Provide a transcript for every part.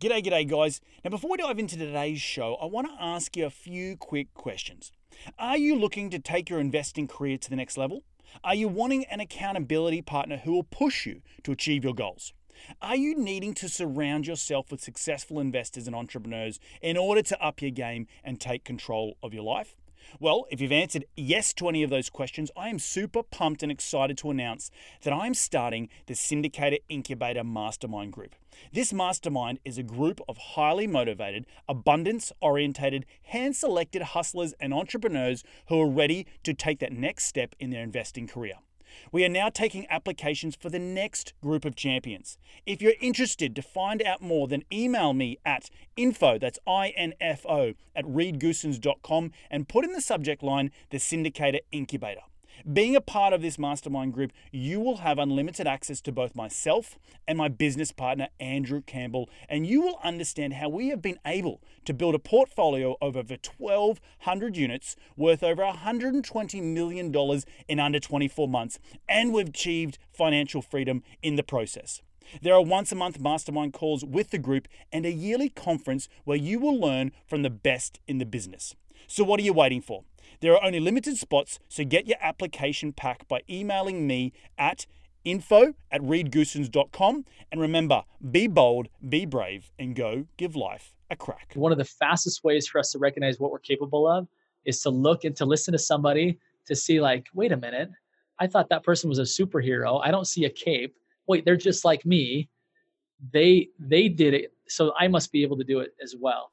G'day, g'day, guys. Now, before we dive into today's show, I want to ask you a few quick questions. Are you looking to take your investing career to the next level? Are you wanting an accountability partner who will push you to achieve your goals? Are you needing to surround yourself with successful investors and entrepreneurs in order to up your game and take control of your life? Well, if you've answered yes to any of those questions, I am super pumped and excited to announce that I'm starting the Syndicator Incubator Mastermind Group. This mastermind is a group of highly motivated, abundance orientated, hand selected hustlers and entrepreneurs who are ready to take that next step in their investing career. We are now taking applications for the next group of champions. If you're interested to find out more, then email me at info, that's I-N-F-O, at reedgoossens.com and put in the subject line the Syndicator Incubator. Being a part of this mastermind group, you will have unlimited access to both myself and my business partner, Andrew Campbell, and you will understand how we have been able to build a portfolio of over 1,200 units worth over $120 million in under 24 months, and we've achieved financial freedom in the process. There are once a month mastermind calls with the group and a yearly conference where you will learn from the best in the business. So, what are you waiting for? There are only limited spots, so get your application pack by emailing me at info at reedgoossens.com. And remember, be bold, be brave, and go give life a crack. One of the fastest ways for us to recognize what we're capable of is to look and to listen to somebody to see, like, wait a minute, I thought that person was a superhero. I don't see a cape. Wait, they're just like me. They they did it, so I must be able to do it as well.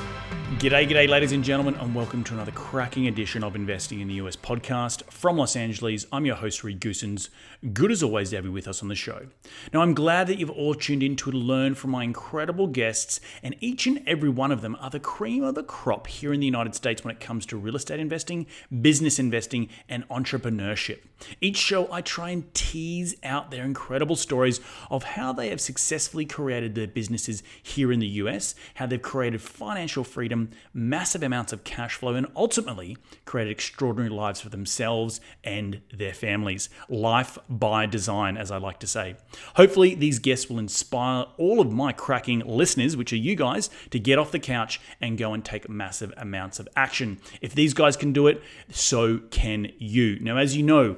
G'day, g'day, ladies and gentlemen, and welcome to another cracking edition of Investing in the US podcast from Los Angeles. I'm your host, Reed Goossens. Good as always to have you with us on the show. Now, I'm glad that you've all tuned in to learn from my incredible guests, and each and every one of them are the cream of the crop here in the United States when it comes to real estate investing, business investing, and entrepreneurship. Each show, I try and tease out their incredible stories of how they have successfully created their businesses here in the US, how they've created financial freedom massive amounts of cash flow, and ultimately created extraordinary lives for themselves and their families. Life by design, as I like to say. Hopefully, these guests will inspire all of my cracking listeners, which are you guys, to get off the couch and go and take massive amounts of action. If these guys can do it, so can you. Now, as you know,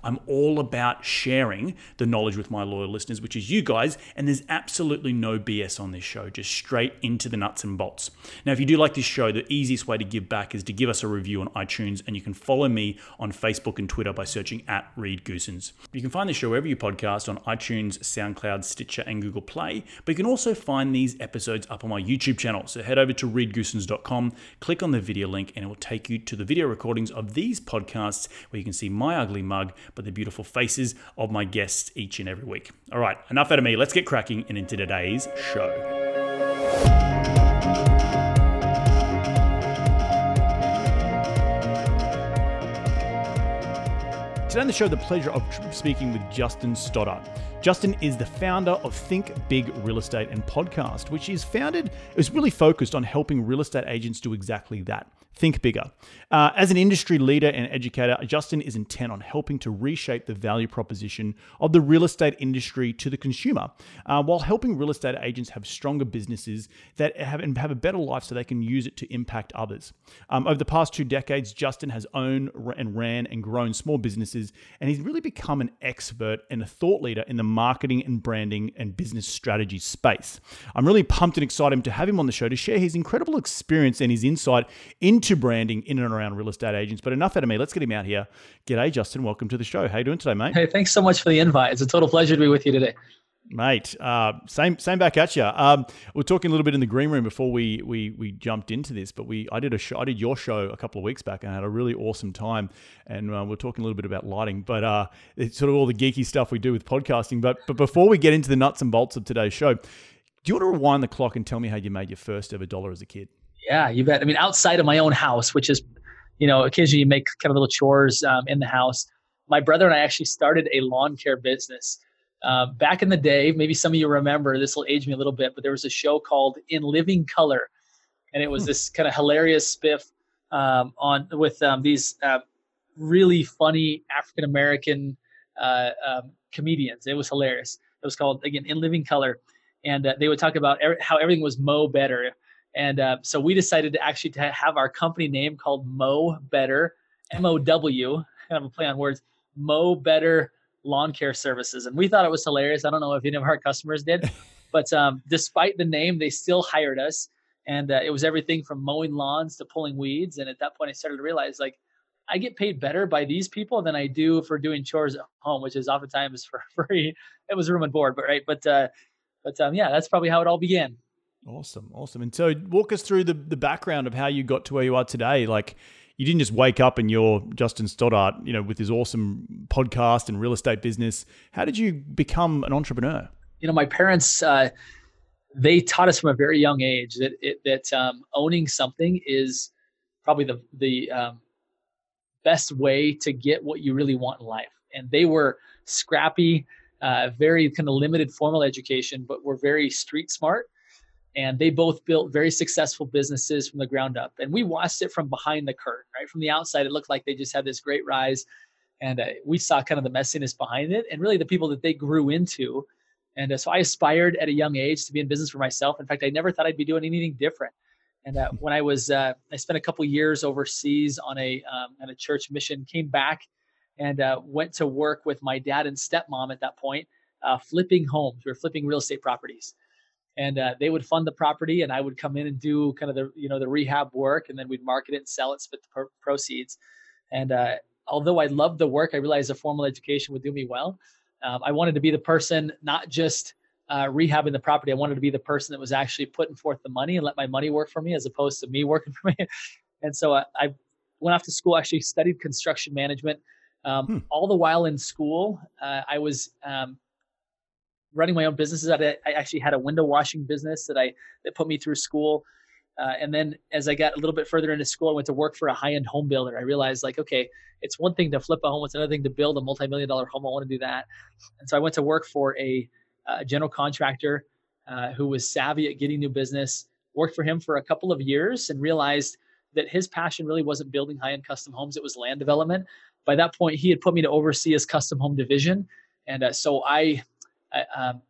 I'm all about sharing the knowledge with my loyal listeners, which is you guys, and there's absolutely no BS on this show, just straight into the nuts and bolts. Now, if you do like this show, the easiest way to give back is to give us a review on iTunes, and you can follow me on Facebook and Twitter by searching at Reed Goossens. You can find the show wherever you podcast on iTunes, SoundCloud, Stitcher, and Google Play, but you can also find these episodes up on my YouTube channel. So head over to reedgoossens.com, click on the video link, and it will take you to the video recordings of these podcasts where you can see my ugly mug, but the beautiful faces of my guests each and every week. All right, enough out of me. Let's get cracking and into today's show. Today on the show, the pleasure of speaking with Justin Stoddart. Justin is the founder of Think Big Real Estate and Podcast, which is founded, is really focused on helping real estate agents do exactly that think bigger. Uh, as an industry leader and educator, Justin is intent on helping to reshape the value proposition of the real estate industry to the consumer, uh, while helping real estate agents have stronger businesses that have and have a better life so they can use it to impact others. Um, over the past two decades, Justin has owned and ran and grown small businesses, and he's really become an expert and a thought leader in the marketing and branding and business strategy space. I'm really pumped and excited to have him on the show to share his incredible experience and his insight into branding in and around real estate agents. But enough out of me. Let's get him out here. G'day, Justin. Welcome to the show. How you doing today, mate? Hey, thanks so much for the invite. It's a total pleasure to be with you today. Mate, uh, same same back at you. Um, we are talking a little bit in the green room before we we we jumped into this, but we I did a show, I did your show a couple of weeks back and I had a really awesome time. And uh, we are talking a little bit about lighting, but uh, it's sort of all the geeky stuff we do with podcasting. But but before we get into the nuts and bolts of today's show, Do you want to rewind the clock and tell me how you made your first ever dollar as a kid? Yeah, you bet. I mean, outside of my own house, which is, you know, occasionally you make kind of little chores um, in the house. My brother and I actually started a lawn care business. Uh, back in the day, maybe some of you remember, this will age me a little bit, but there was a show called In Living Color. And it was hmm. this kind of hilarious spiff um, on with um, these uh, really funny African American uh, um, comedians. It was hilarious. It was called, again, In Living Color and uh, they would talk about how everything was Mo Better. And uh, so we decided to actually to have our company name called Mo Better, M O W, kind of a play on words, Mo Better Lawn Care Services. And we thought it was hilarious. I don't know if any of our customers did, but um, despite the name, they still hired us. And uh, it was everything from mowing lawns to pulling weeds. And at that point, I started to realize like, I get paid better by these people than I do for doing chores at home, which is oftentimes for free. It was room and board, but right. But uh, but um, yeah, that's probably how it all began. Awesome, awesome. And so, walk us through the the background of how you got to where you are today. Like, you didn't just wake up and you're Justin Stoddart, you know, with his awesome podcast and real estate business. How did you become an entrepreneur? You know, my parents. Uh, they taught us from a very young age that it, that um, owning something is probably the the um, best way to get what you really want in life. And they were scrappy uh, very kind of limited formal education, but were very street smart. And they both built very successful businesses from the ground up. And we watched it from behind the curtain, right? From the outside, it looked like they just had this great rise. And uh, we saw kind of the messiness behind it and really the people that they grew into. And uh, so I aspired at a young age to be in business for myself. In fact, I never thought I'd be doing anything different. And uh, when I was, uh, I spent a couple years overseas on a um, on a church mission. Came back and uh, went to work with my dad and stepmom at that point, uh, flipping homes. We were flipping real estate properties, and uh, they would fund the property, and I would come in and do kind of the you know the rehab work, and then we'd market it and sell it, split the pro- proceeds. And uh, although I loved the work, I realized a formal education would do me well. Um, I wanted to be the person, not just uh, rehabbing the property. I wanted to be the person that was actually putting forth the money and let my money work for me, as opposed to me working for me. and so I, uh, I went off to school, actually studied construction management um, hmm. All the while in school, uh, I was um, running my own businesses. I, actually had a window washing business that I that put me through school. Uh, and then as I got a little bit further into school, I went to work for a high end home builder. I realized like, okay, it's one thing to flip a home; it's another thing to build a multi million dollar home. I want to do that. And so I went to work for a, a general contractor uh, who was savvy at getting new business. Worked for him for a couple of years and realized that his passion really wasn't building high end custom homes; it was land development by that point, he had put me to oversee his custom home division, and uh, so I, Um,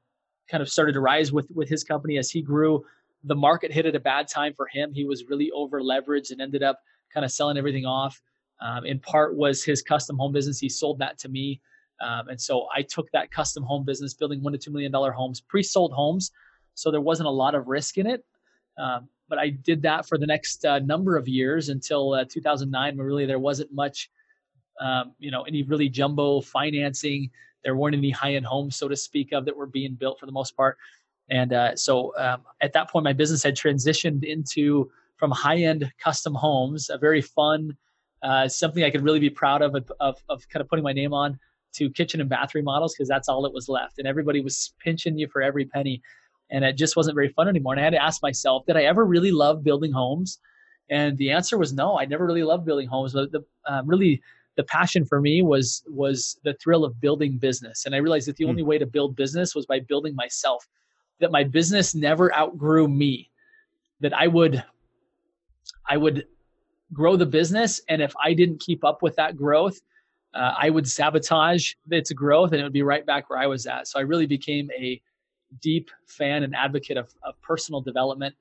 kind of started to rise with with his company as he grew. The market hit at a bad time for him. He was really over leveraged and ended up kind of selling everything off. Um, in part was his custom home business. He sold that to me, um, and so I took that custom home business, building one to two million dollar homes, pre-sold homes, so there wasn't a lot of risk in it. Um, but I did that for the next uh, number of years until uh, 2009, when really there wasn't much um, you know, any really jumbo financing. There weren't any high-end homes, so to speak, of that were being built for the most part. And uh, so um, at that point, my business had transitioned into from high-end custom homes, a very fun, uh, something I could really be proud of, of, of kind of putting my name on, to kitchen and bath remodels because that's all it was left, and everybody was pinching you for every penny, and it just wasn't very fun anymore. And I had to ask myself, did I ever really love building homes? And the answer was no. I never really loved building homes. But the um, really the passion for me was was the thrill of building business. And i realized that the mm. only way to build business was by building myself that my business never outgrew me that i would i would grow the business. And if i didn't keep up with that growth uh, i would sabotage its growth and it would be right back where i was at. So i really became a deep fan and advocate of, of personal development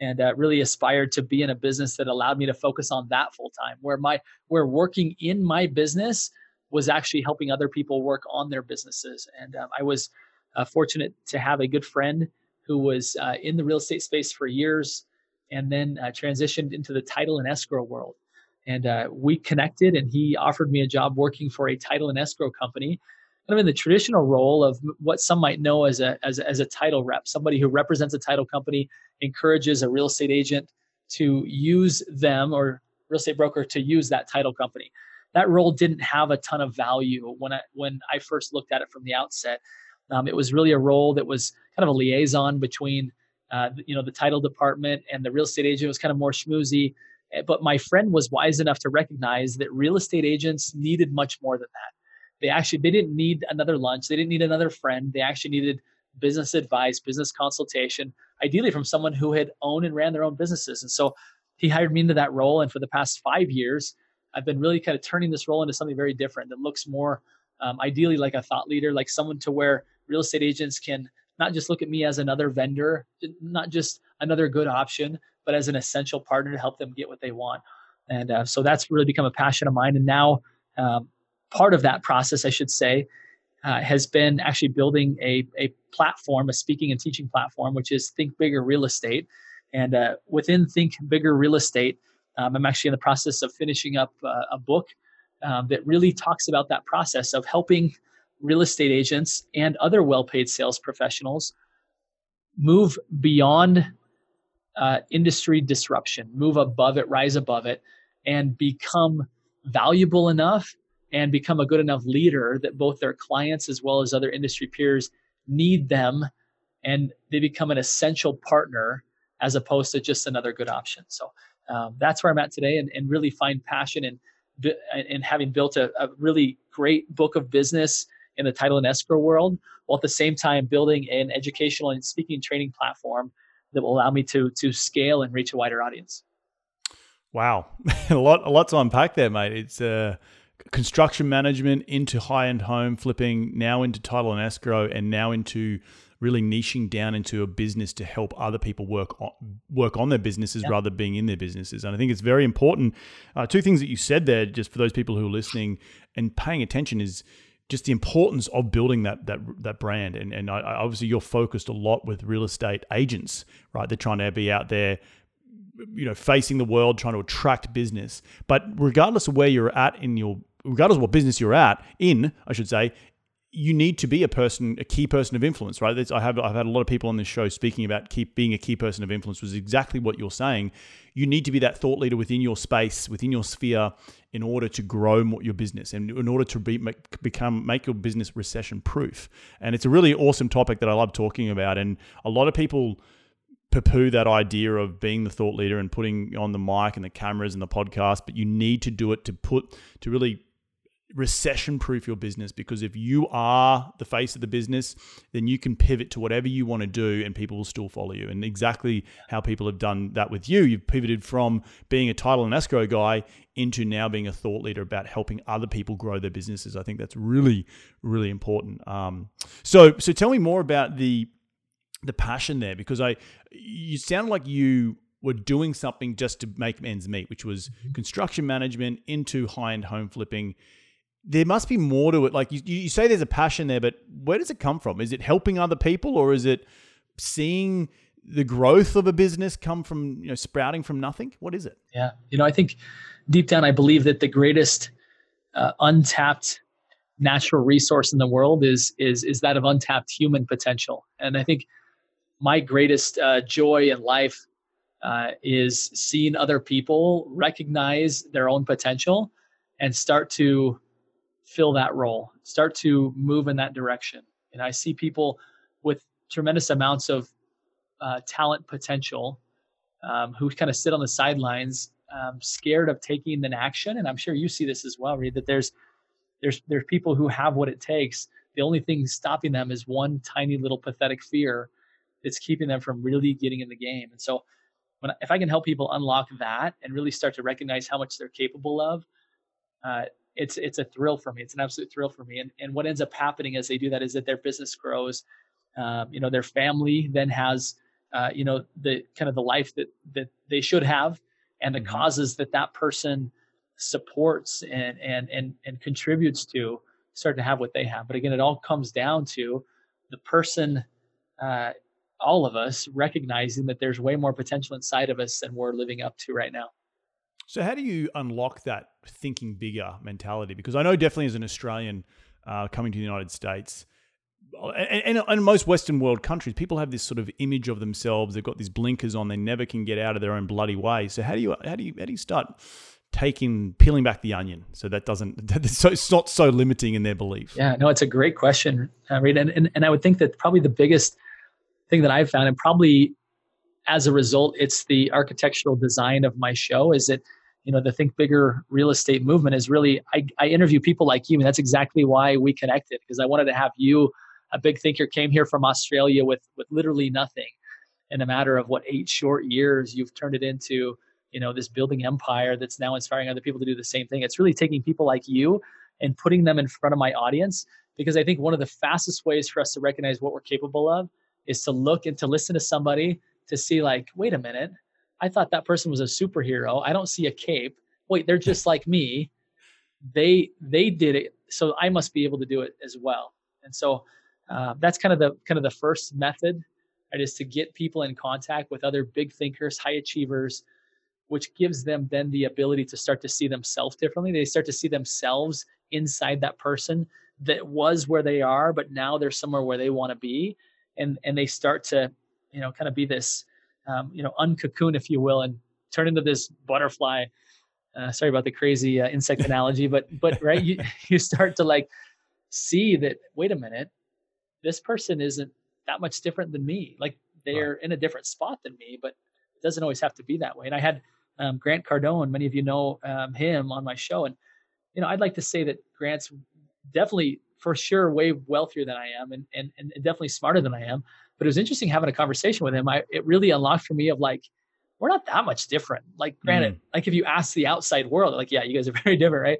and uh, really aspired to be in a business that allowed me to focus on that full time where my where working in my business was actually helping other people work on their businesses. And um, i was uh, fortunate to have a good friend who was uh, in the real estate space for years and then uh, transitioned into the title and escrow world. And uh, we connected and he offered me a job working for a title and escrow company kind of in the traditional role of what some might know as a, as, as a title rep, somebody who represents a title company, encourages a real estate agent to use them or real estate broker to use that title company. That role didn't have a ton of value when I when I first looked at it from the outset. Um, it was really a role that was kind of a liaison between, uh, you know, the title department and the real estate agent. It was kind of more schmoozy. Eh, but my friend was wise enough to recognize that real estate agents needed much more than that. They actually they didn't need another lunch. They didn't need another friend. They actually needed business advice, business consultation, ideally from someone who had owned and ran their own businesses. And so he hired me into that role. And for the past five years, I've been really kind of turning this role into something very different that looks more um, ideally like a thought leader, like someone to where real estate agents can not just look at me as another vendor, not just another good option, but as an essential partner to help them get what they want. And uh, so that's really become a passion of mine. And now, um, part of that process, I should say, uh, has been actually building a, a platform, a speaking and teaching platform, which is Think Bigger Real Estate. And uh, within Think Bigger Real Estate, um, I'm actually in the process of finishing up uh, a book um, that really talks about that process of helping real estate agents and other well paid sales professionals move beyond uh, industry disruption, move above it, rise above it, and become valuable enough and become a good enough leader that both their clients as well as other industry peers need them and they become an essential partner as opposed to just another good option. So um, that's where I'm at today and, and really find passion in, in having built a, a really great book of business in the title and escrow world, while at the same time building an educational and speaking training platform that will allow me to to scale and reach a wider audience. Wow, a lot a lot to unpack there, mate. It's uh, construction management into high end home flipping, now into title and escrow, and now into really niching down into a business to help other people work on, work on their businesses yeah. rather than being in their businesses. And I think it's very important. Uh, two things that you said there, just for those people who are listening and paying attention, is just the importance of building that that that brand. And and I, obviously you're focused a lot with real estate agents, right? They're trying to be out there you know facing the world trying to attract business but regardless of where you're at in your regardless of what business you're at in i should say you need to be a person, a key person of influence, right? I have I've had a lot of people on this show speaking about keep being a key person of influence was exactly what you're saying. You need to be that thought leader within your space, within your sphere, in order to grow more, your business and in order to be make, become make your business recession proof. And it's a really awesome topic that I love talking about. And a lot of people poo-poo that idea of being the thought leader and putting on the mic and the cameras and the podcast, but you need to do it to put to really recession proof your business because if you are the face of the business, then you can pivot to whatever you want to do and people will still follow you. And exactly how people have done that with you. You've pivoted from being a title and escrow guy into now being a thought leader about helping other people grow their businesses. I think that's really, really important. Um, so, so tell me more about the the passion there because I you sound like you were doing something just to make ends meet, which was mm-hmm. construction management into high end home flipping there must be more to it. Like you, you say there's a passion there, but where does it come from? Is it helping other people or is it seeing the growth of a business come from, you know, sprouting from nothing? What is it? Yeah. You know, I think deep down, I believe that the greatest uh, untapped natural resource in the world is, is, is that of untapped human potential. And I think my greatest uh, joy in life uh, is seeing other people recognize their own potential and start to fill that role, start to move in that direction. And I see people with tremendous amounts of uh, talent potential um, who kind of sit on the sidelines, um, scared of taking an action. And I'm sure you see this as well, Reed, that there's there's there's people who have what it takes. The only thing stopping them is one tiny little pathetic fear that's keeping them from really getting in the game. And so, when if I can help people unlock that and really start to recognize how much they're capable of, uh, it's it's a thrill for me. It's an absolute thrill for me. And and what ends up happening as they do that is that their business grows. Um, you know, their family then has uh, you know the kind of the life that that they should have, and the mm-hmm. causes that that person supports and and and and contributes to start to have what they have. But again, it all comes down to the person. Uh, all of us recognizing that there's way more potential inside of us than we're living up to right now. So, how do you unlock that thinking bigger mentality? Because I know definitely as an Australian uh, coming to the United States, and, and, and, most Western world countries, people have this sort of image of themselves. They've got these blinkers on. They never can get out of their own bloody way. So, how do you how do you how do you start taking peeling back the onion so that doesn't so it's not so limiting in their belief yeah no it's a great question uh, Reed. And, and and i would think that probably the biggest thing that i've found and probably as a result it's the architectural design of my show is that you know the think bigger real estate movement is really i, I interview people like you and that's exactly why we connected because i wanted to have you a big thinker came here from australia with with literally nothing. In a matter of what eight short years you've turned it into you know this building empire that's now inspiring other people to do the same thing. It's really taking people like you and putting them in front of my audience because i think one of the fastest ways for us to recognize what we're capable of is to look and to listen to somebody to see like wait a minute i thought that person was a superhero. I don't see a cape. Wait they're just like me. They they did it so i must be able to do it as well. And so uh, that's kind of the kind of the first method right, is to get people in contact with other big thinkers high achievers which gives them then the ability to start to see themselves differently. They start to see themselves inside that person that was where they are, but now they're somewhere where they want to be, and and they start to, you know, kind of be this, um, you know, uncocoon, if you will, and turn into this butterfly. Uh, sorry about the crazy uh, insect analogy, but but right, you you start to like see that. Wait a minute, this person isn't that much different than me. Like they're right. in a different spot than me, but it doesn't always have to be that way. And I had um, Grant Cardone. Many of you know um, him on my show, and you know I'd like to say that Grant's definitely for sure way wealthier than I am, and and and definitely smarter than I am. But it was interesting having a conversation with him. I it really unlocked for me of like we're not that much different. Like granted, mm. like if you ask the outside world, like yeah, you guys are very different, right?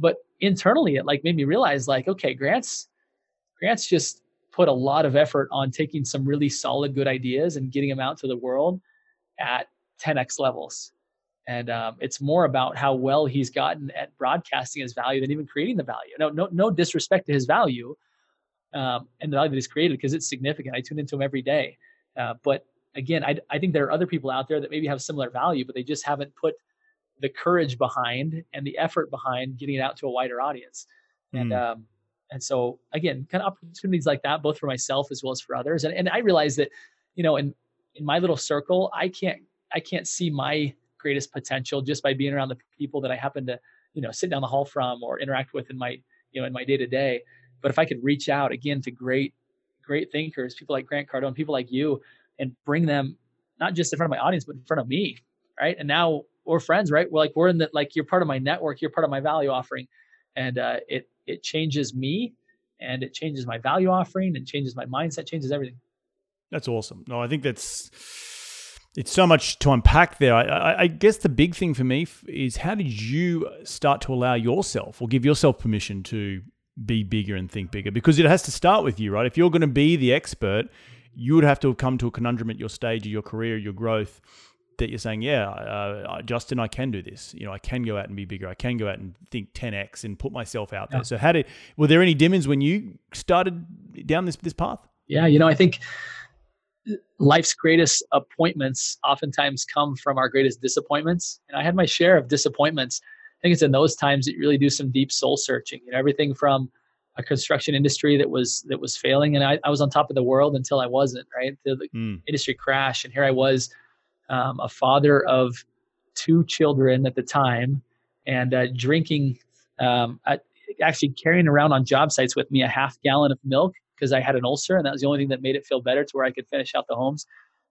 But internally, it like made me realize like okay, Grant's Grant's just put a lot of effort on taking some really solid good ideas and getting them out to the world at 10x levels and um, it's more about how well he's gotten at broadcasting his value than even creating the value. No, no, no disrespect to his value um, and the value that he's created because it's significant. I tune into him every day, uh, but again, I, I think there are other people out there that maybe have similar value, but they just haven't put the courage behind and the effort behind getting it out to a wider audience. And mm. um, and so again, kind of opportunities like that, both for myself as well as for others. And and I realize that, you know, in in my little circle, I can't I can't see my greatest potential just by being around the people that I happen to, you know, sit down the hall from or interact with in my, you know, in my day to day. But if I could reach out again to great, great thinkers, people like Grant Cardone, people like you, and bring them not just in front of my audience, but in front of me, right? And now we're friends, right? We're like we're in the like you're part of my network, you're part of my value offering, and uh, it it changes me, and it changes my value offering, and changes my mindset, changes everything. That's awesome. No, I think that's it's so much to unpack there. I, I, I, guess the big thing for me is how did you start to allow yourself or give yourself permission to be bigger and think bigger? Because it has to start with you, right? If you're going to be the expert, you would have to come to a conundrum at your stage of your career, your growth, that you're saying, yeah, uh, Justin, I can do this. You know, I can go out and be bigger. I can go out and think 10x and put myself out there. Yeah. So, how did were there any demons when you started down this this path? Yeah, you know, I think life's greatest appointments oftentimes come from our greatest disappointments. And I had my share of disappointments. I think it's in those times that you really do some deep soul searching. You know, everything from a construction industry that was that was failing, and I, I was on top of the world until I wasn't. Right, the, the mm. industry crashed, and here I was, um, a father of two children at the time, and uh, drinking, um, actually carrying around on job sites with me a half gallon of milk because I had an ulcer, and that was the only thing that made it feel better to where I could finish out the homes.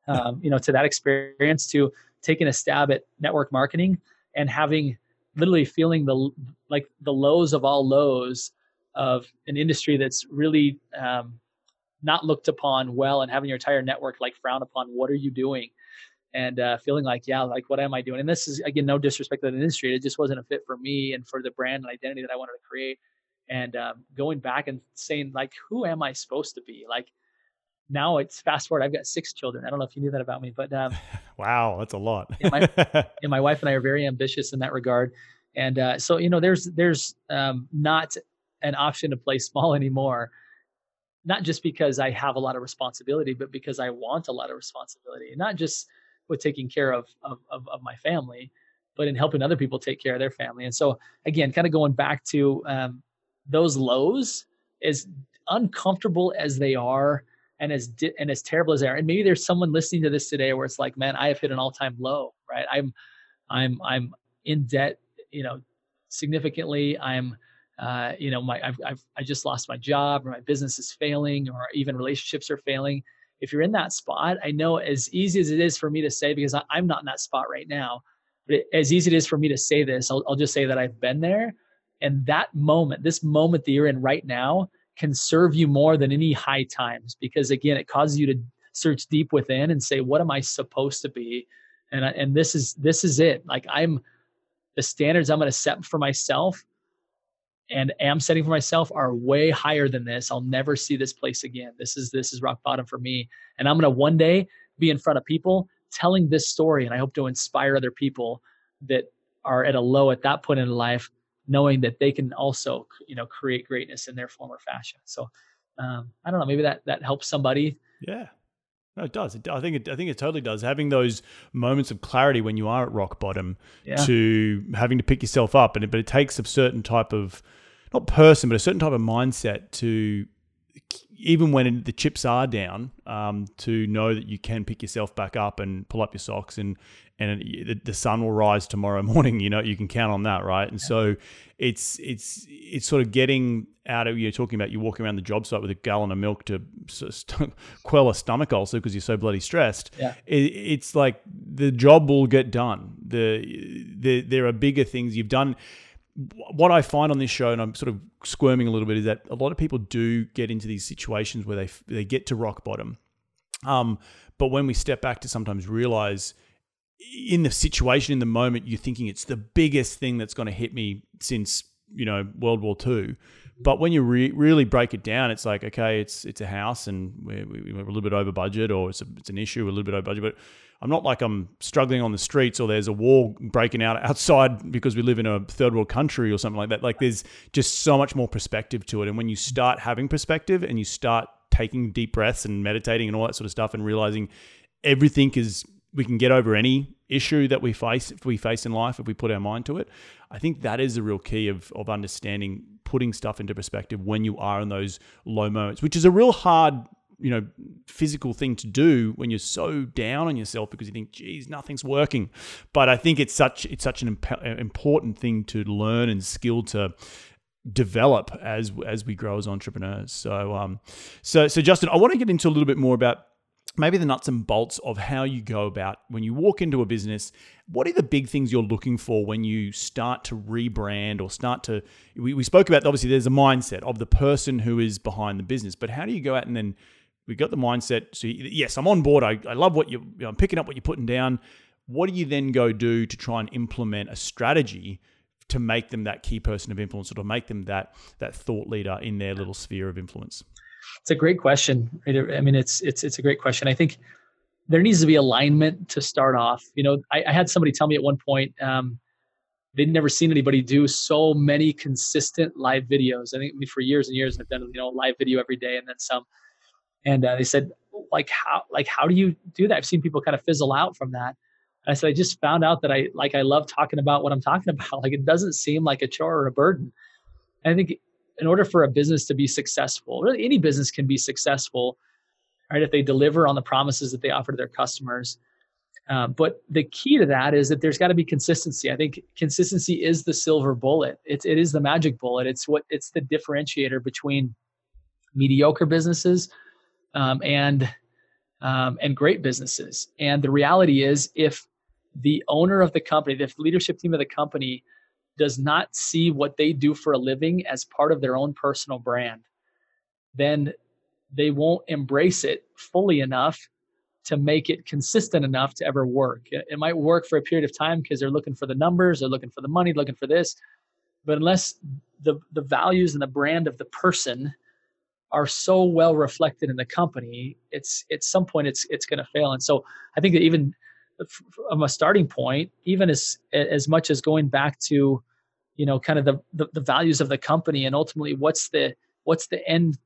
Um, you know, to that experience, to taking a stab at network marketing and having literally feeling the like the lows of all lows of an industry that's really um, not looked upon well, and having your entire network like frown upon. What are you doing? And uh, feeling like, yeah, like what am I doing? And this is again no disrespect to the industry, it just wasn't a fit for me and for the brand and identity that I wanted to create and um, going back and saying like who am i supposed to be? Like now it's fast forward i've got six children. I don't know if you knew that about me but um, wow that's a lot. And, my, and, my, wife and i are very ambitious in that regard. And uh, so you know there's there's um, not an option to play small anymore. Not just because i have a lot of responsibility but because i want a lot of responsibility not just with taking care of of, of, of my family but in helping other people take care of their family. And so again kind of going back to um, those lows, as uncomfortable as they are, and as di- and as terrible as they are, and maybe there's someone listening to this today where it's like, man, I have hit an all-time low, right? I'm, I'm, I'm in debt you know, significantly. I'm, uh, you know, my I've, I've I just lost my job, or my business is failing, or even relationships are failing. If you're in that spot, I know as easy as it is for me to say because I, I'm not in that spot right now. But it, as easy as it is for me to say this, I'll, I'll just say that I've been there. And that moment, this moment that you're in right now, can serve you more than any high times because again, it causes you to search deep within and say, what am I supposed to be? And I, and this is this is it. Like I'm the standards I'm going to set for myself and am setting for myself are way higher than this. I'll never see this place again. This is this is rock bottom for me. And I'm going to one day be in front of people telling this story and I hope to inspire other people that are at a low at that point in life knowing that they can also you know create greatness in their form or fashion. So um, I don't know, maybe that that helps somebody. Yeah. No, it does. It, I think it. I think it totally does. Having those moments of clarity when you are at rock bottom, yeah. to having to pick yourself up, and it, but it takes a certain type of, not person, but a certain type of mindset to, even when the chips are down, um, to know that you can pick yourself back up and pull up your socks and and the sun will rise tomorrow morning. You know, you can count on that, right? And yeah. so it's it's it's sort of getting out of you're talking about you walking around the job site with a gallon of milk to st- quell a stomach ulcer because you're so bloody stressed. Yeah. It, it's like the job will get done. The, the there are bigger things you've done. What I find on this show, and I'm sort of squirming a little bit, is that a lot of people do get into these situations where they they get to rock bottom. Um, but when we step back to sometimes realize in the situation in the moment you're thinking it's the biggest thing that's going to hit me since you know World War II. But when you re- really break it down, it's like okay, it's it's a house and we're, we're a little bit over budget, or it's a, it's an issue, a little bit over budget. But I'm not like I'm struggling on the streets, or there's a war breaking out outside because we live in a third world country or something like that. Like there's just so much more perspective to it, and when you start having perspective and you start taking deep breaths and meditating and all that sort of stuff, and realizing everything is we can get over any issue that we face if we face in life if we put our mind to it. I think that is the real key of of understanding putting stuff into perspective when you are in those low moments, which is a real hard you know physical thing to do when you're so down on yourself because you think geez nothing's working. But i think it's such it's such an imp- important thing to learn and skill to develop as as we grow as entrepreneurs. So um so so justin i want to get into a little bit more about maybe the nuts and bolts of how you go about when you walk into a business what are the big things you're looking for when you start to rebrand or start to we, we spoke about obviously there's a mindset of the person who is behind the business but how do you go out and then we got the mindset so yes i'm on board i, I love what you, i'm picking up what you're putting down what do you then go do to try and implement a strategy to make them that key person of influence or to make them that that thought leader in their little sphere of influence it's a great question. I mean, it's it's it's a great question. I think there needs to be alignment to start off. You know, I, I had somebody tell me at one point um, they'd never seen anybody do so many consistent live videos. I think I mean, for years and years, I've done you know live video every day and then some. And uh, they said, like how like how do you do that? I've seen people kind of fizzle out from that. And I said, I just found out that I like I love talking about what I'm talking about. Like it doesn't seem like a chore or a burden. And I think in order for a business to be successful, really any business can be successful, right? If they deliver on the promises that they offer to their customers. Uh, but the key to that is that there's got to be consistency. I think consistency is the silver bullet. It's it is the magic bullet. It's what it's the differentiator between mediocre businesses um, and um, and great businesses. And the reality is, if the owner of the company, if the leadership team of the company does not see what they do for a living as part of their own personal brand, then they won't embrace it fully enough to make it consistent enough to ever work. It might work for a period of time because they're looking for the numbers, they're looking for the money, looking for this. But unless the, the values and the brand of the person are so well reflected in the company, it's at some point it's it's going to fail. And so I think that even from a starting point, even as as much as going back to, you know, kind of the the, the values of the company and ultimately what's the what's the end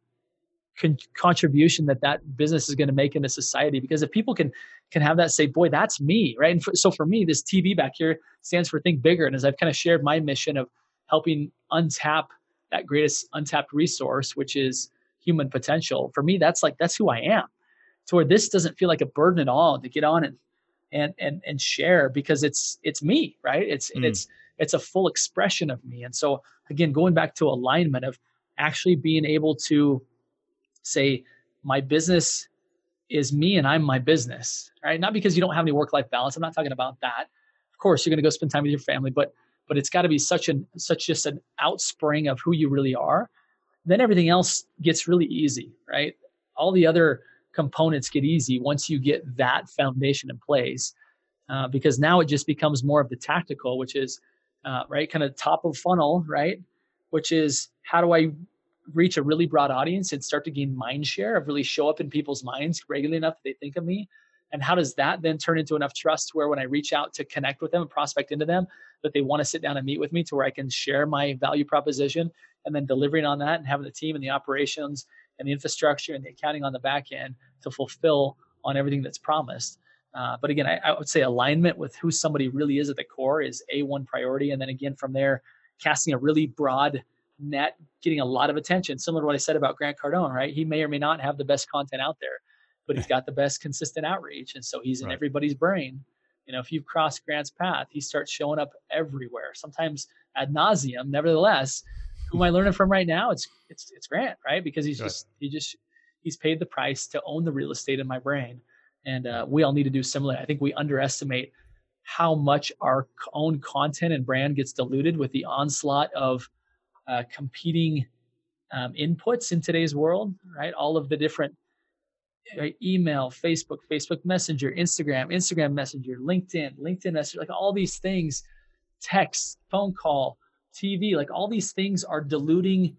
con- contribution that that business is going to make into society. Because if people can can have that say, boy, that's me, right? And so for me, this TB back here stands for think bigger. And as I've kind of shared my mission of helping untap that greatest untapped resource, which is human potential. For me, that's like that's who I am. To where this doesn't feel like a burden at all to get on and and and and share because it's it's me right it's mm. it's it's a full expression of me. And so again, going back to alignment of actually being able to say, my business is me and I'm my business, right? Not because you don't have any work-life balance. I'm not talking about that. Of course, you're going to go spend time with your family, but but it's got to be such an such just an outspring of who you really are. Then everything else gets really easy, right? All the other components get easy once you get that foundation in place, uh, because now it just becomes more of the tactical, which is uh, right, kind of top of funnel, right? Which is how do I reach a really broad audience and start to gain mind share of really show up in people's minds regularly enough that they think of me and how does that then turn into enough trust where when i reach out to connect with them and prospect into them that they want to sit down and meet with me to where i can share my value proposition and then delivering on that and having the team and the operations and the infrastructure and the accounting on the back end to fulfill on everything that's promised uh, but again I, I would say alignment with who somebody really is at the core is a one priority and then again from there casting a really broad net getting a lot of attention. Similar to what I said about Grant Cardone, right? He may or may not have the best content out there, but he's got the best consistent outreach. And so he's in right. everybody's brain. You know, if you've crossed Grant's path, he starts showing up everywhere, sometimes ad nauseum. Nevertheless, who am I learning from right now? It's it's it's Grant, right? Because he's right. just he just he's paid the price to own the real estate in my brain. And uh, we all need to do similar. I think we underestimate how much our own content and brand gets diluted with the onslaught of uh, competing um, inputs in today's world, right? All of the different right, email, Facebook, Facebook Messenger, Instagram, Instagram Messenger, LinkedIn, LinkedIn Messenger, like all these things, text, phone call, TV, like all these things are diluting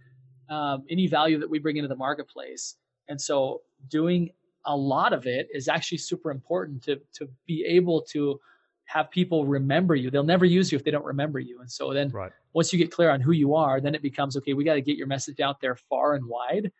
um, any value that we bring into the marketplace. And so doing a lot of it is actually super important to to be able to have people remember you. They'll never use you if they don't remember you. And so then right. once you get clear on who you are, then it becomes okay, we got to get your message out there far and wide.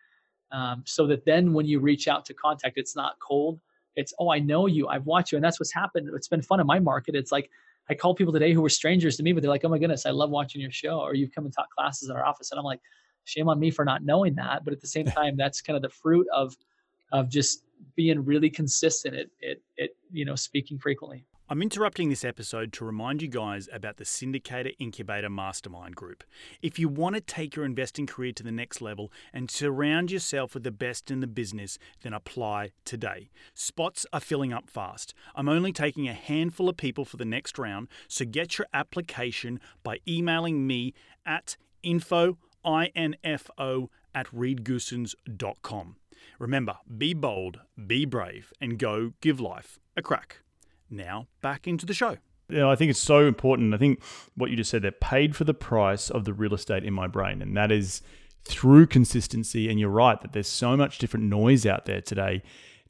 Um, so that then when you reach out to contact, it's not cold. It's, oh, I know you, I've watched you. And that's what's happened. It's been fun in my market. It's like I call people today who were strangers to me, but they're like, oh my goodness, I love watching your show. Or you've come and taught classes in our office. And I'm like, shame on me for not knowing that. But at the same time, that's kind of the fruit of of just being really consistent at, at, at you know speaking frequently. I'm interrupting this episode to remind you guys about the Syndicator Incubator Mastermind Group. If you want to take your investing career to the next level and surround yourself with the best in the business, then apply today. Spots are filling up fast. I'm only taking a handful of people for the next round, so get your application by emailing me at info, I-N-F-O, at reedgoossens.com. Remember, be bold, be brave, and go give life a crack. Now, back into the show. Yeah, I think it's so important. I think what you just said, they're paid for the price of the real estate in my brain. And that is through consistency. And you're right that there's so much different noise out there today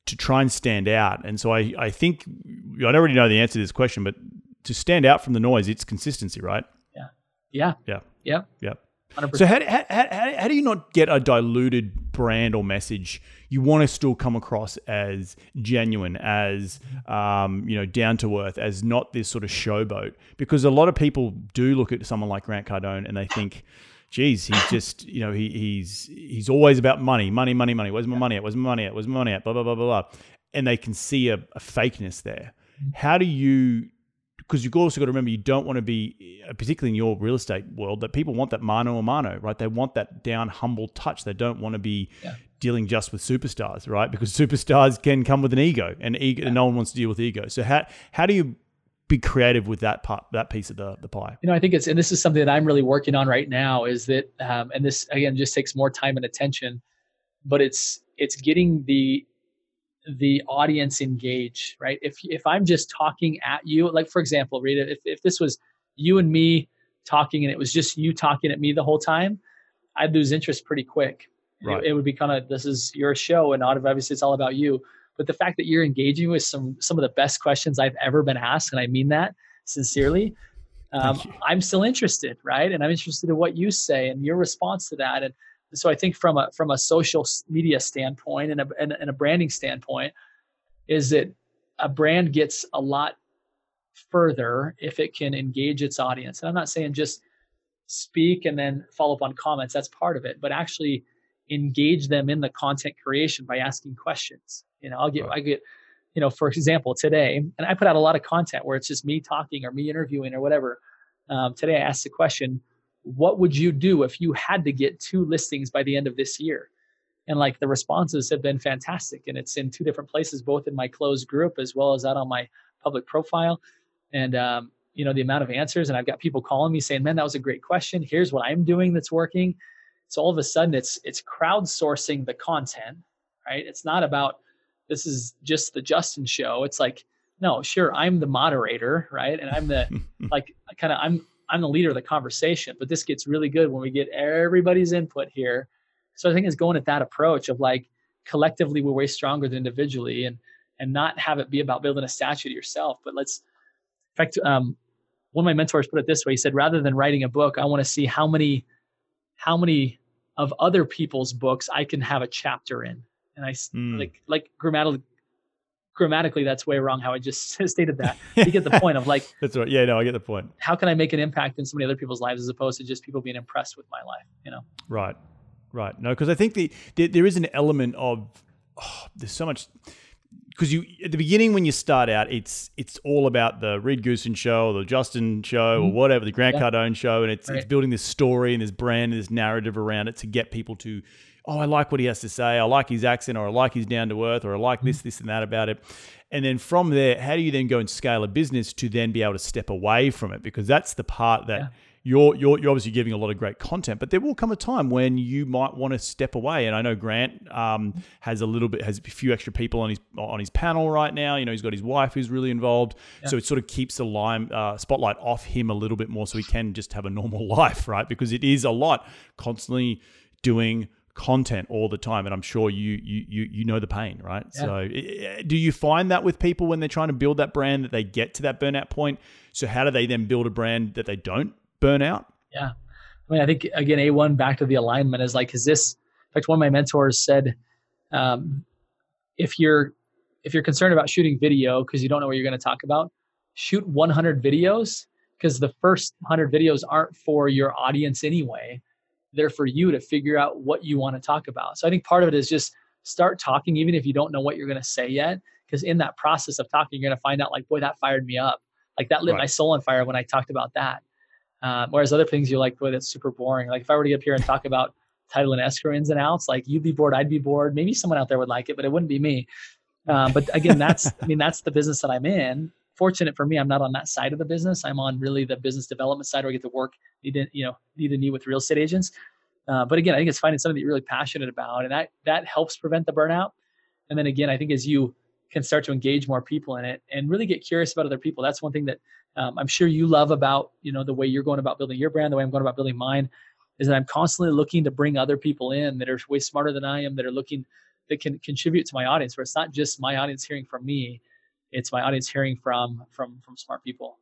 to try and stand out. And so I, I think I don't already know the answer to this question, but to stand out from the noise, it's consistency, right? Yeah. Yeah. Yeah. Yeah. Yeah. 100%. So how, how, how, how do you not get a diluted brand or message? You want to still come across as genuine, as um, you know, down to earth, as not this sort of showboat. Because a lot of people do look at someone like Grant Cardone and they think, geez, he's just, you know, he, he's he's always about money, money, money, money. Where's my money at? Where's my money at? Where's my money at? Blah blah blah blah blah. And they can see a, a fakeness there. How do you because you've also got to remember you don't want to be, uh, particularly in your real estate world, that people want that mano a mano, right? They want that down, humble touch. They don't want to be yeah. dealing just with superstars, right? Because superstars can come with an ego, and ego, yeah. and no one wants to deal with ego. So how how do you be creative with that part, that piece of the the pie? You know, I think it's, and this is something that I'm really working on right now. Is that, um, and this again just takes more time and attention, but it's it's getting the the audience engage, right? If if I'm just talking at you, like for example, Rita, if if this was you and me talking and it was just you talking at me the whole time, I'd lose interest pretty quick. Right. It, it would be kind of this is your show and obviously it's all about you. But the fact that you're engaging with some some of the best questions I've ever been asked, and I mean that sincerely, um, I'm still interested, right? And I'm interested in what you say and your response to that. And so I think from a from a social media standpoint and a, and, and a branding standpoint, is that a brand gets a lot further if it can engage its audience. And I'm not saying just speak and then follow up on comments. That's part of it, but actually engage them in the content creation by asking questions. You know, I'll get right. I get, you know, for example, today, and I put out a lot of content where it's just me talking or me interviewing or whatever. um, today I asked the question, what would you do if you had to get two listings by the end of this year? And like the responses have been fantastic. And it's in two different places, both in my closed group as well as out on my public profile. And, um, you know, the amount of answers. And I've got people calling me saying, man, that was a great question. Here's what I'm doing that's working. So all of a sudden it's, it's crowdsourcing the content, right? It's not about, this is just the Justin show. It's like, no, sure, I'm the moderator, right? And I'm the, like, kind of, I'm, I'm the leader of the conversation, but this gets really good when we get everybody's input here. So I think it's going at that approach of like collectively we're way stronger than individually and and not have it be about building a statue to yourself. But let's in fact um, one of my mentors put it this way. He said, rather than writing a book, I want to see how many how many of other people's books I can have a chapter in. And I mm. like like grammatically grammatically that's way wrong how I just stated that. You get the point of like That's right. Yeah, no, I get the point. How can I make an impact in so many other people's lives as opposed to just people being impressed with my life, you know? Right. Right. No, because I think the, the, there is an element of oh, there's so much because you at the beginning when you start out, it's it's all about the Reed Goossens show or the Justin show mm-hmm. or whatever, the Grant yeah. Cardone show, and it's right. it's building this story and this brand and this narrative around it to get people to oh, I like what he has to say. I like his accent, or I like his down to earth, or I like this, this, and that about it. And then from there, how do you then go and scale a business to then be able to step away from it? Because that's the part that. Yeah. You're, you're, you're obviously giving a lot of great content, but there will come a time when you might want to step away. And I know Grant um, has a little bit, has a few extra people on his on his panel right now. You know, he's got his wife who's really involved, yeah. so it sort of keeps the lime uh, spotlight off him a little bit more, so he can just have a normal life, right? Because it is a lot constantly doing content all the time and i'm sure you you you, you know the pain right? Yeah. so do you find that with people when they're trying to build that brand that they get to that burnout point? So how do they then build a brand that they don't burn out? Yeah. I mean i think again a1 back to the alignment is like is this in fact one of my mentors said um, if you're if you're concerned about shooting video because you don't know what you're going to talk about shoot 100 videos because the first 100 videos aren't for your audience anyway there for you to figure out what you want to talk about. So I think part of it is just start talking, even if you don't know what you're going to say yet. Because in that process of talking, you're going to find out, like, boy, that fired me up. Like that lit right. my soul on fire when I talked about that. Um, whereas other things you're like, boy, that's super boring. Like if I were to get up here and talk about title and escrow ins and outs, like you'd be bored, I'd be bored. Maybe someone out there would like it, but it wouldn't be me. Um, but again, that's I mean that's the business that I'm in fortunate for me, I'm not on that side of the business. I'm on really the business development side where I get to work, you know, need to meet with real estate agents. Uh, but again, I think it's finding something that you're really passionate about, and that that helps prevent the burnout. And then again, I think as you can start to engage more people in it and really get curious about other people, that's one thing that um, I'm sure you love about you know the way you're going about building your brand, the way I'm going about building mine, is that I'm constantly looking to bring other people in that are way smarter than I am, that are looking that can contribute to my audience. Where it's not just my audience hearing from me, it's my audience hearing from from from smart people.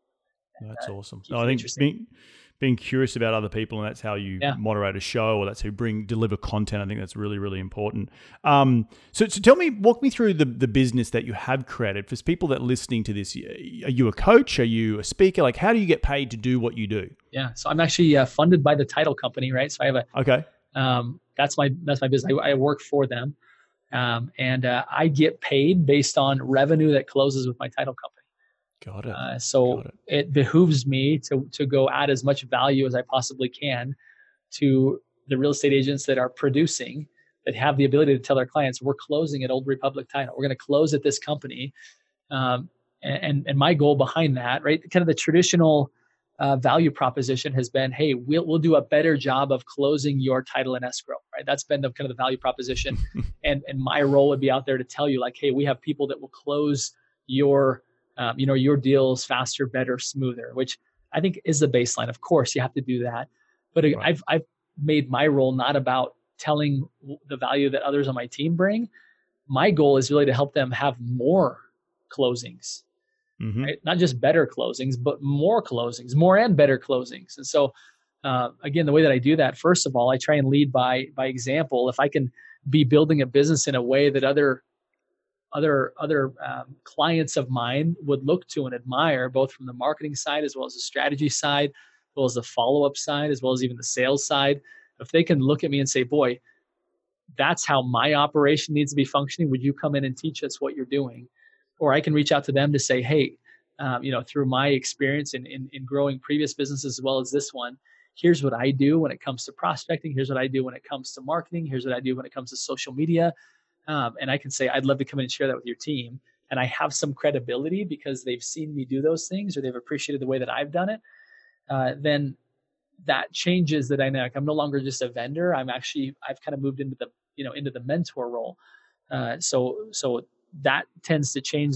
That's uh, awesome. No, I think being being curious about other people, and that's how you yeah. moderate a show, or that's how you bring deliver content. I think that's really really important. Um, so, so tell me, walk me through the the business that you have created for people that are listening to this. Are you a coach? Are you a speaker? Like, how do you get paid to do what you do? Yeah, so I'm actually uh, funded by the title company, right? So I have a okay. Um, that's my that's my business. I, I work for them. Um, and uh, I get paid based on revenue that closes with my title company. Got it. Uh, so Got it. it behooves me to to go add as much value as I possibly can to the real estate agents that are producing that have the ability to tell their clients we're closing at Old Republic Title. We're going to close at this company, um, and and my goal behind that, right, kind of the traditional uh, value proposition has been, hey, we'll we'll do a better job of closing your title and escrow, right? That's been the kind of the value proposition, and and my role would be out there to tell you like, hey, we have people that will close your, um, you know, your deals faster, better, smoother, which I think is the baseline. Of course, you have to do that, but right. I've I've made my role not about telling the value that others on my team bring. My goal is really to help them have more closings mm-hmm. right? Not just better closings, but more closings, more and better closings. And so, uh, again, the way that I do that, first of all, I try and lead by by example. If I can be building a business in a way that other other other um, clients of mine would look to and admire, both from the marketing side as well as the strategy side, as well as the follow up side, as well as even the sales side. If they can look at me and say, "Boy," that's how my operation needs to be functioning. Would you come in and teach us what you're doing? Or I can reach out to them to say, hey, um, you know, through my experience in, in, in growing previous businesses as well as this one, here's what I do when it comes to prospecting. Here's what I do when it comes to marketing. Here's what I do when it comes to social media. Um, and I can say, I'd love to come in and share that with your team. And I have some credibility because they've seen me do those things or they've appreciated the way that I've done it. Uh, then that changes the dynamic. I'm no longer just a vendor. I'm actually I've kind of moved into the you know into the mentor role. Uh, so so that tends to change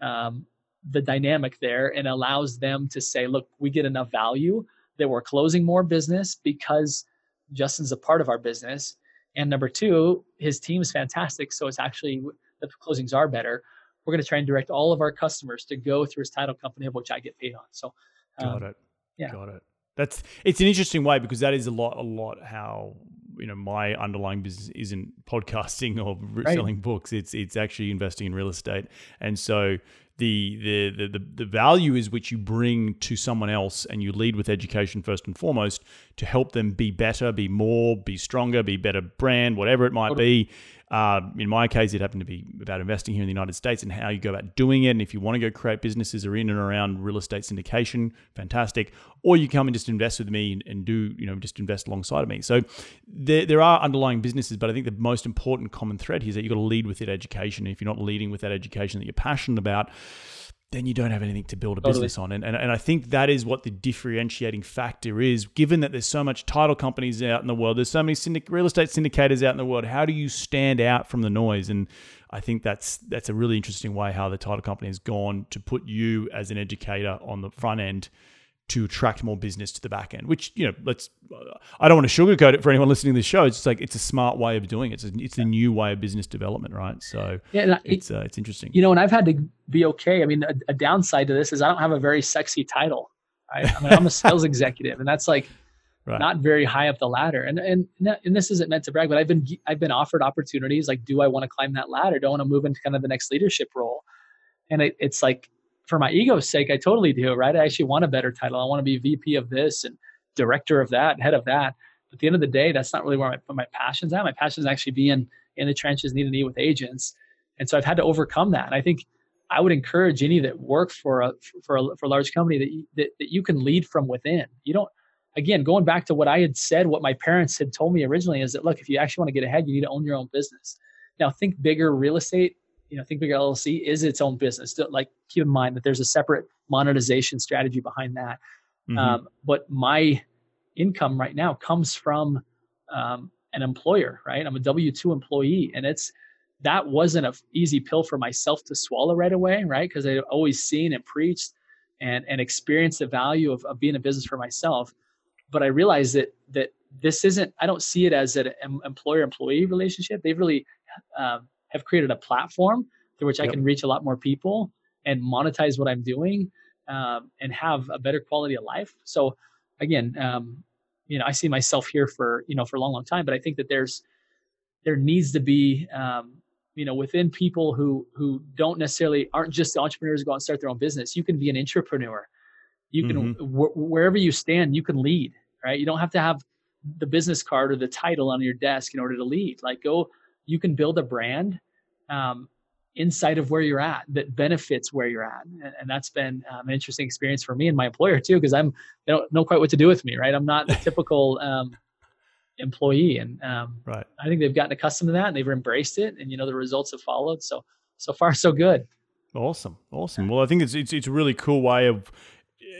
um, the dynamic there and allows them to say, look, we get enough value that we're closing more business because Justin's a part of our business. And number two, his team is fantastic. So it's actually the closings are better. We're going to try and direct all of our customers to go through his title company, of which I get paid on. So, um, got it. Yeah. Got it. That's it's an interesting way because that is a lot, a lot how you know my underlying business isn't podcasting or right. selling books. It's it's actually investing in real estate, and so the, the the the value is which you bring to someone else and you lead with education first and foremost to help them be better be more be stronger be better brand whatever it might be uh, in my case, it happened to be about investing here in the United States and how you go about doing it. And if you want to go create businesses or in and around real estate syndication, fantastic. Or you come and just invest with me and, do, you know, just invest alongside of me. So there, there are underlying businesses, but I think the most important common thread here is that you've got to lead with that education. If you're not leading with that education that you're passionate about, then you don't have anything to build a totally. business on. And, and, and I think that is what the differentiating factor is. Given that there's so much title companies out in the world, there's so many syndic- real estate syndicators out in the world, how do you stand out from the noise? And I think that's that's a really interesting way how the title company has gone to put you as an educator on the front end to attract more business to the back end. Which you know, let's. I don't want to sugarcoat it for anyone listening to this show. It's like it's a smart way of doing it. It's a, it's the new way of business development, right? So yeah, it's uh, it's interesting. You know, and I've had to be okay. I mean, a, a downside to this is I don't have a very sexy title. I, I mean, I'm a sales executive, and that's like. Right. Not very high up the ladder, and and and this isn't meant to brag, but I've been I've been offered opportunities. Like, do I want to climb that ladder? Do I want to move into kind of the next leadership role? And it, it's like for my ego's sake, I totally do, right? I actually want a better title. I want to be VP of this and director of that, head of that. But at the end of the day, that's not really where my, my passion's at. My passion is actually being in the trenches, knee to knee with agents. And so I've had to overcome that. And I think I would encourage any that work for a for a, for a large company that, you, that that you can lead from within. You don't. Again, going back to what I had said, what my parents had told me originally is that look, if you actually want to get ahead, you need to own your own business. Now, think bigger. Real estate you know, Think Bigger LLC is its own business. Like, keep in mind that there's a separate monetization strategy behind that. Mm-hmm. Um, but my income right now comes from um, an employer, right? I'm a W two employee, and it's that wasn't an easy pill for myself to swallow right away, right? Because I'd always seen and preached and and experienced the value of, of being a business for myself. But I realized that that this isn't. I don't see it as an employer employee relationship. They've really um, have created a platform through which yep. I can reach a lot more people and monetize what I'm doing um, and have a better quality of life. So again, um, you know, I see myself here for you know for a long, long time, but I think that there's there needs to be um, you know within people who who don't necessarily aren't just entrepreneurs who go out and start their own business. You can be an entrepreneur. You can mm-hmm. wh- wherever you stand, you can lead. Right. You don't have to have the business card or the title on your desk in order to lead. Like go, you can build a brand um, inside of where you're at that benefits where you're at. And, and that's been um, an interesting experience for me and my employer too because i'm they don't know quite what to do with me right? I'm not the typical um, employee and um, right. I think they've gotten accustomed to that and they've embraced it and you know the results have followed. So so far so good. Awesome. Awesome. Well i think it's it's, it's a really cool way of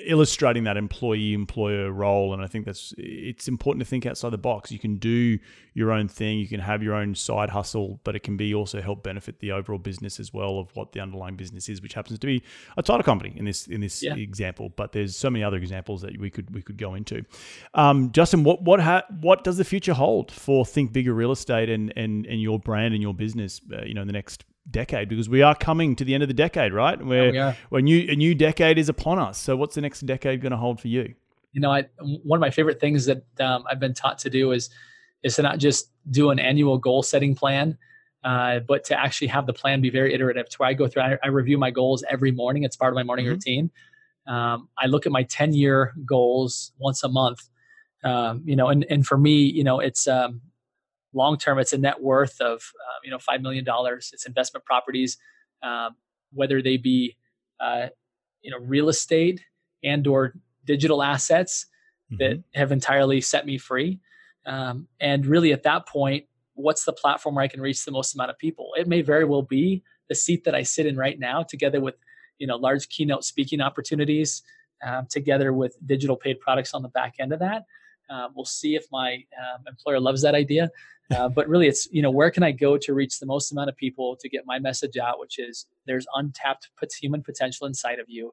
illustrating that employee employer role and i think that's it's important to think outside the box you can do your own thing you can have your own side hustle but it can be also help benefit the overall business as well of what the underlying business is which happens to be a title company in this in this yeah. example but there's so many other examples that we could we could go into um, justin what what ha- what does the future hold for think bigger real estate and and and your brand and your business uh, you know in the next decade because we are coming to the end of the decade, right? Where yeah, where new a new decade is upon us. So what's the next decade going to hold for you? You know, I, one of my favorite things that um, I've been taught to do is is to not just do an annual goal setting plan, uh, but to actually have the plan be very iterative. To where I go through, I, I review my goals every morning. It's part of my morning mm-hmm. routine. Um, I look at my ten year goals once a month. Um, you know, and and for me, you know, it's um, long term, it's a net worth of uh, you know five million dollars. It's investment properties, um, whether they be uh, you know real estate and or digital assets mm-hmm. that have entirely set me free. Um, and really, at that point, what's the platform where I can reach the most amount of people? It may very well be the seat that I sit in right now, together with you know large keynote speaking opportunities, um, together with digital paid products on the back end of that. Uh, we'll see if my um, employer loves that idea. Uh, but really, it's you know where can I go to reach the most amount of people to get my message out, which is there's untapped human potential inside of you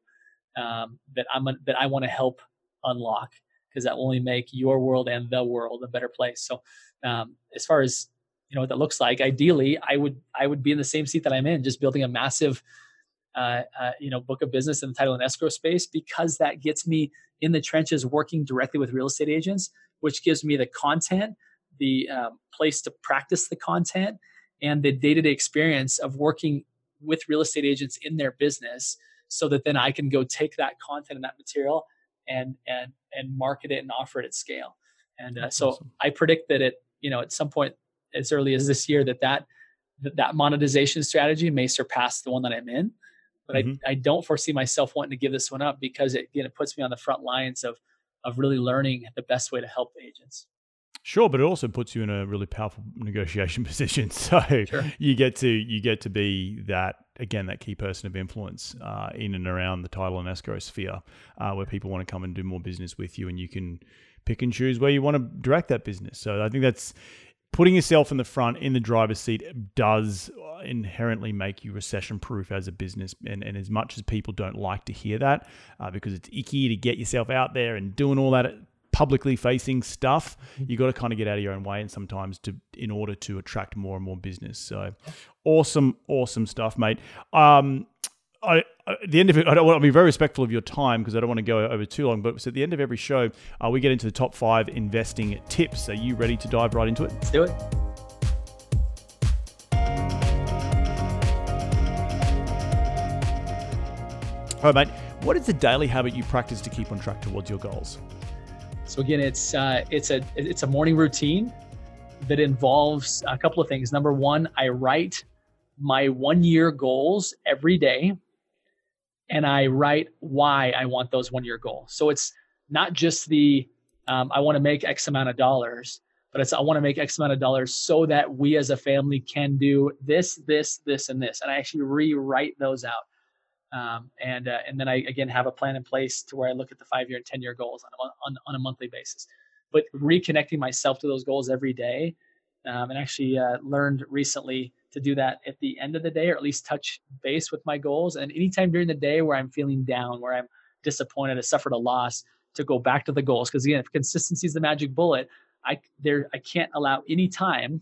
um, that I'm a, that I want to help unlock because that will only make your world and the world a better place. So, um, as far as you know what that looks like, ideally, I would I would be in the same seat that I'm in, just building a massive uh, uh, you know book of business in the title and escrow space because that gets me in the trenches working directly with real estate agents, which gives me the content the um, place to practice the content and the day-to-day experience of working with real estate agents in their business so that then I can go take that content and that material and and and market it and offer it at scale. And uh, so awesome. I predict that it you know at some point as early as this year that that that, that monetization strategy may surpass the one that I'm in. But mm-hmm. I, I don't foresee myself wanting to give this one up because it again it puts me on the front lines of of really learning the best way to help agents. Sure, but it also puts you in a really powerful negotiation position. So sure. you get to you get to be that again that key person of influence uh, in and around the title and escrow sphere, uh, where people want to come and do more business with you, and you can pick and choose where you want to direct that business. So I think that's putting yourself in the front in the driver's seat does inherently make you recession proof as a business and, and as much as people don't like to hear that uh, because it's icky to get yourself out there and doing all that publicly facing stuff, mm-hmm. you got to kind of get out of your own way and sometimes to in order to attract more and more business. So awesome, awesome stuff, mate. Um, I, at the end of it, I don't want to be very respectful of your time because I don't want to go over too long. But at the end of every show, uh, we get into the top five investing tips. Are you ready to dive right into it? Let's do it. All right, mate. What is the daily habit you practice to keep on track towards your goals? So again, it's uh, it's a it's a morning routine that involves a couple of things. Number one, I write my one year goals every day, and I write why I want those one year goals. So it's not just the um, I want to make X amount of dollars, but it's I want to make X amount of dollars so that we as a family can do this, this, this, and this. And I actually rewrite those out. Um, and uh, and then I again have a plan in place to where I look at the five year and ten year goals on on, on a monthly basis. But reconnecting myself to those goals every day, um, and actually uh, learned recently to do that at the end of the day, or at least touch base with my goals. And anytime during the day where I'm feeling down, where I'm disappointed, I suffered a loss, to go back to the goals. Because again, if consistency is the magic bullet, I there I can't allow any time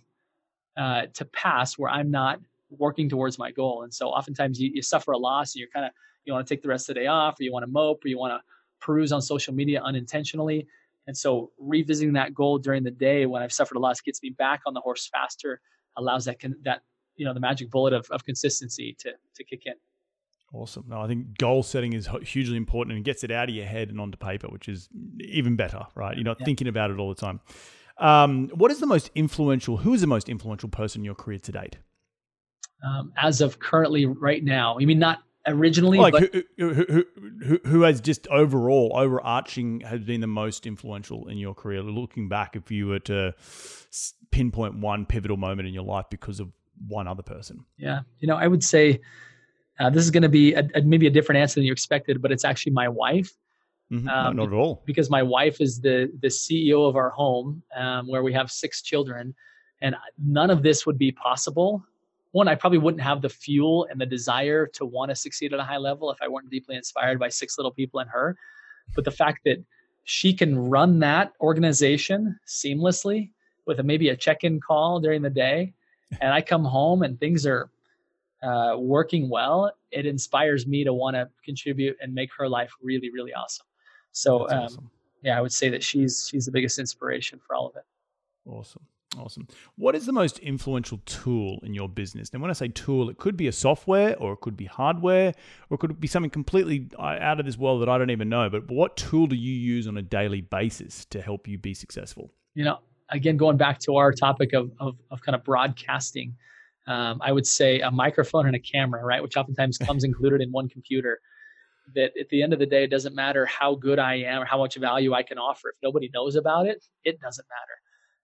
uh, to pass where I'm not working towards my goal. And so oftentimes you, you suffer a loss and you're kind of, you want to take the rest of the day off or you want to mope or you want to peruse on social media unintentionally. And so revisiting that goal during the day when I've suffered a loss gets me back on the horse faster, allows that, can, that, you know, the magic bullet of, of consistency to, to kick in. Awesome. No, I think goal setting is hugely important and gets it out of your head and onto paper, which is even better, right? You're not yeah. thinking about it all the time. Um, what is the most influential? Who is the most influential person in your career to date? um, as of currently right now. I mean, not originally, like but who, who, who, who, has just overall overarching has been the most influential in your career. Looking back, if you were to pinpoint one pivotal moment in your life because of one other person. Yeah, you know, I would say uh, this is going to be a, a, maybe a different answer than you expected, but it's actually my wife. Mm-hmm. Um, not at all. Because my wife is the the CEO of our home, um, where we have six children, and none of this would be possible one, I probably wouldn't have the fuel and the desire to want to succeed at a high level if I weren't deeply inspired by six little people and her. But the fact that she can run that organization seamlessly with a, maybe a check-in call during the day, and I come home and things are uh, working well, it inspires me to want to contribute and make her life really, really awesome. So, um, awesome. yeah, I would say that she's she's the biggest inspiration for all of it. Awesome. Awesome. What is the most influential tool in your business? Now, when I say tool, it could be a software or it could be hardware or it could be something completely uh, out of this world that I don't even know. But what tool do you use on a daily basis to help you be successful? You know, again, going back to our topic of, of, of kind of broadcasting, um, I would say a microphone and a camera, right? Which oftentimes comes included in one computer. that at the end of the day, it doesn't matter how good I am or how much value I can offer. If nobody knows about it, it doesn't matter.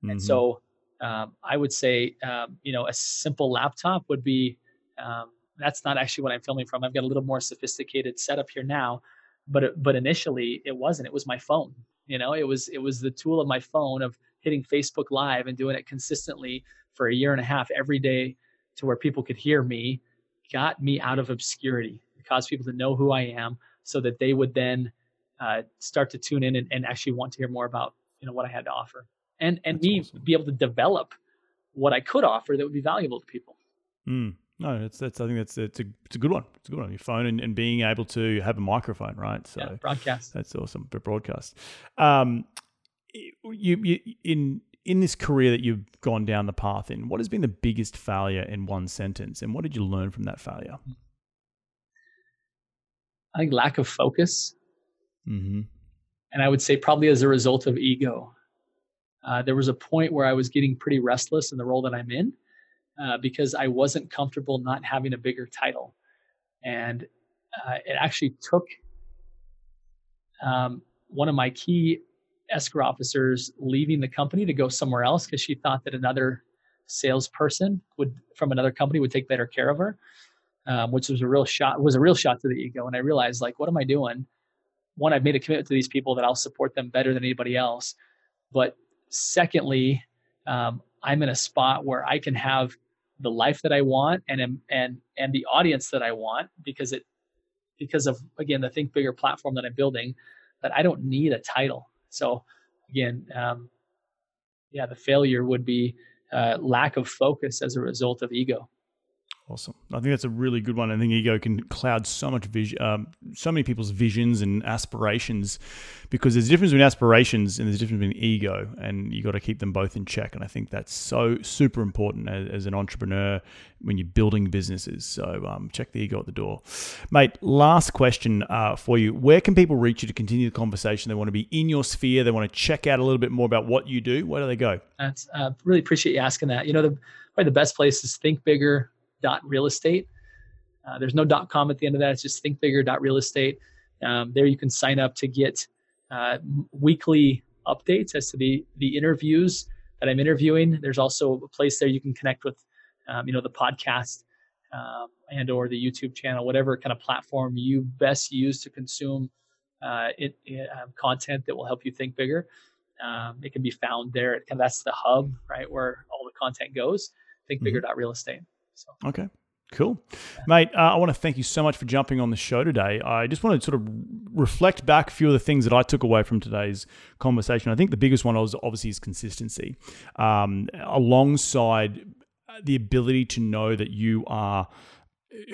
Mm-hmm. And so um, I would say, um, you know, a simple laptop would be. Um, that's not actually what I'm filming from. I've got a little more sophisticated setup here now, but but initially it wasn't. It was my phone. You know, it was it was the tool of my phone of hitting Facebook Live and doing it consistently for a year and a half every day to where people could hear me, got me out of obscurity. It caused people to know who I am, so that they would then uh, start to tune in and, and, actually want to hear more about you know what I had to offer, and and That's me awesome. be able to develop what I could offer that would be valuable to people. Mm. No, it's that's. I think that's it's a it's a good one. It's a good one. Your phone and, and being able to have a microphone, right? So yeah, broadcast. That's awesome for broadcast. Um, you, you in in this career that you've gone down the path in, what has been the biggest failure in one sentence, and what did you learn from that failure? I think lack of focus, mm-hmm. and I would say probably as a result of ego. Uh, there was a point where I was getting pretty restless in the role that I'm in uh, because I wasn't comfortable not having a bigger title. And uh, it actually took um, one of my key escrow officers leaving the company to go somewhere else because she thought that another salesperson would from another company would take better care of her, um, which was a real shot was a real shot to the ego. And I realized like, what am I doing? One, I've made a commitment to these people that I'll support them better than anybody else. But secondly, um, I'm in a spot where I can have the life that I want and and and the audience that I want because it because of again the Think Bigger platform that I'm building that I don't need a title. So again, um, yeah, the failure would be uh, lack of focus as a result of ego. Awesome. I think that's a really good one. I think ego can cloud so much vision, um, so many people's visions and aspirations, because there's a difference between aspirations and there's a difference between ego, and you got to keep them both in check. And I think that's so super important as, as an entrepreneur when you're building businesses. So um, check the ego at the door, mate. Last question uh, for you: Where can people reach you to continue the conversation? They want to be in your sphere. They want to check out a little bit more about what you do. Where do they go? That's uh, really appreciate you asking that. You know, the, probably the best place is Think Bigger dot real estate. Uh, there's no dot com at the end of that. It's just thinkbigger dot real estate. Um, there you can sign up to get uh, weekly updates as to the the interviews that I'm interviewing. There's also a place there you can connect with, um, you know, the podcast um, and or the YouTube channel, whatever kind of platform you best use to consume uh, it, it um, content that will help you think bigger. Um, it can be found there. It kind of, that's the hub, right, where all the content goes. Thinkbigger.real estate. So okay. Cool. Mate, uh, I want to thank you so much for jumping on the show today. I just want to sort of reflect back a few of the things that I took away from today's conversation. I think the biggest one was obviously is consistency, um, alongside the ability to know that you are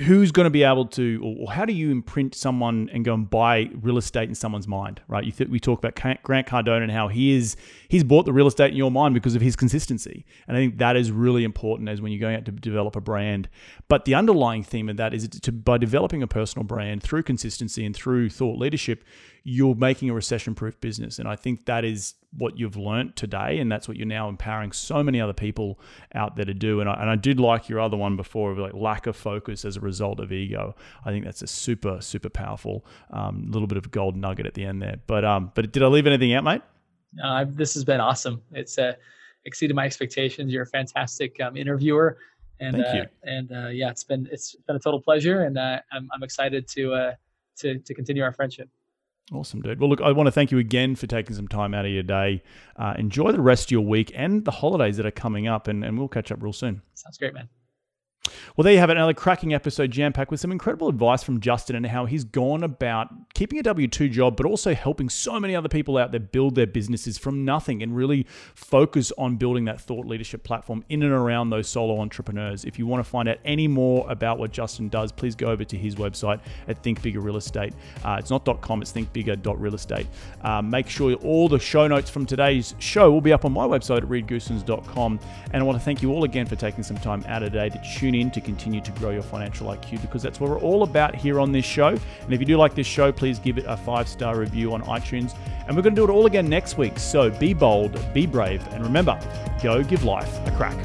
who's going to be able to, or how do you imprint someone and go and buy real estate in someone's mind, right? You th- we talk about Grant Cardone and how he is he's bought the real estate in your mind because of his consistency, and I think that is really important as when you're going out to develop a brand. But the underlying theme of that is to by developing a personal brand through consistency and through thought leadership, you're making a recession proof business. And I think that is what you've learnt today. And that's what you're now empowering so many other people out there to do. And I, and I did like your other one before of like lack of focus as a result of ego. I think that's a super, super powerful um, little bit of gold nugget at the end there. But, um, but did I leave anything out, mate? Uh, this has been awesome. It's uh, exceeded my expectations. You're a fantastic um, interviewer. And, Thank you. Uh, and uh, yeah, it's been it's been a total pleasure, and uh, I'm, I'm excited to uh, to to continue our friendship. Awesome, dude. Well, look, I want to thank you again for taking some time out of your day. Uh, enjoy the rest of your week and the holidays that are coming up, and, and we'll catch up real soon. Sounds great, man. Well, there you have it. Another cracking episode jam packed with some incredible advice from Justin and how he's gone about keeping a W 2 job, but also helping so many other people out there build their businesses from nothing and really focus on building that thought leadership platform in and around those solo entrepreneurs. If you want to find out any more about what Justin does, please go over to his website at Think Bigger Real Estate. Uh, it's not .com, it's thinkbigger.realestate. Uh, make sure all the show notes from today's show will be up on my website at reedgoossens.com. And I want to thank you all again for taking some time out of the day to tune in to continue to grow your financial IQ because that's what we're all about here on this show. And if you do like this show, please give it a five star review on iTunes. And we're going to do it all again next week. So be bold, be brave, and remember, go give life a crack.